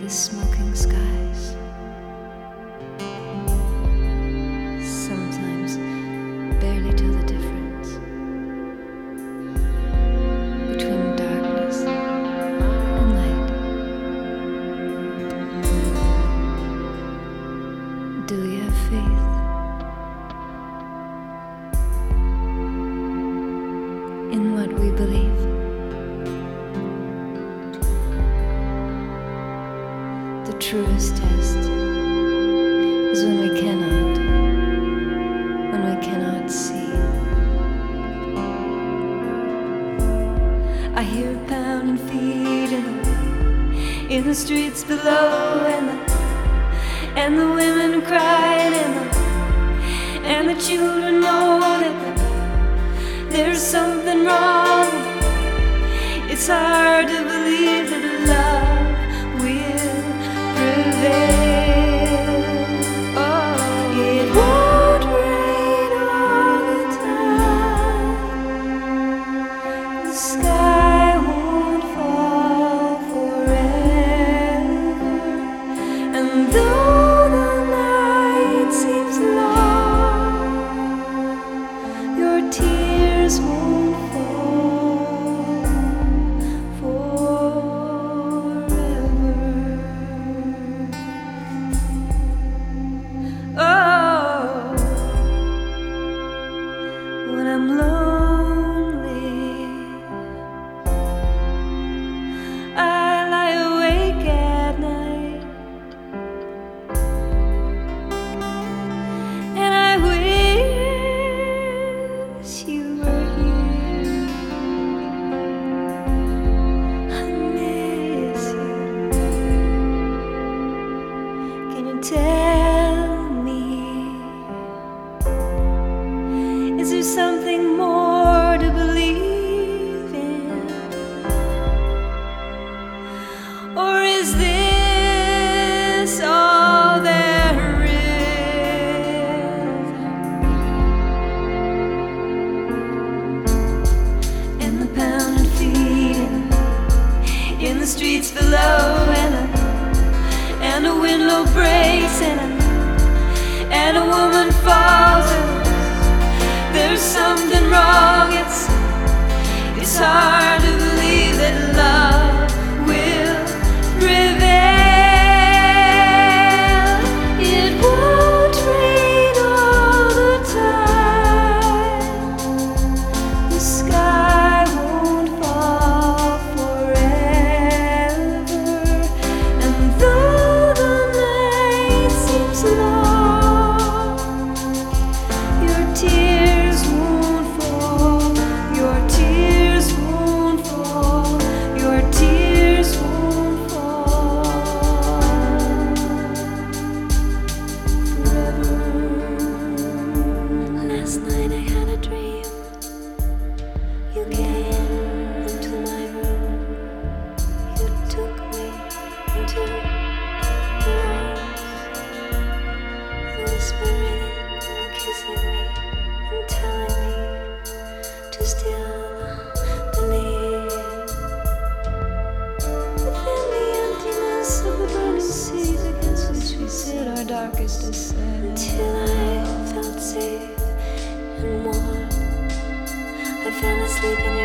the smoking skies. Is when we cannot, when we cannot see. I hear pounding feet in the, in the streets below, and the, and the women crying, and the, and the children know that. There's something wrong. It's hard to believe that Is there something more to believe in? Or is this all there is? And the pounding feet in the streets below, and a, window breaks, and a, woman falls. There's and warm. I fell asleep in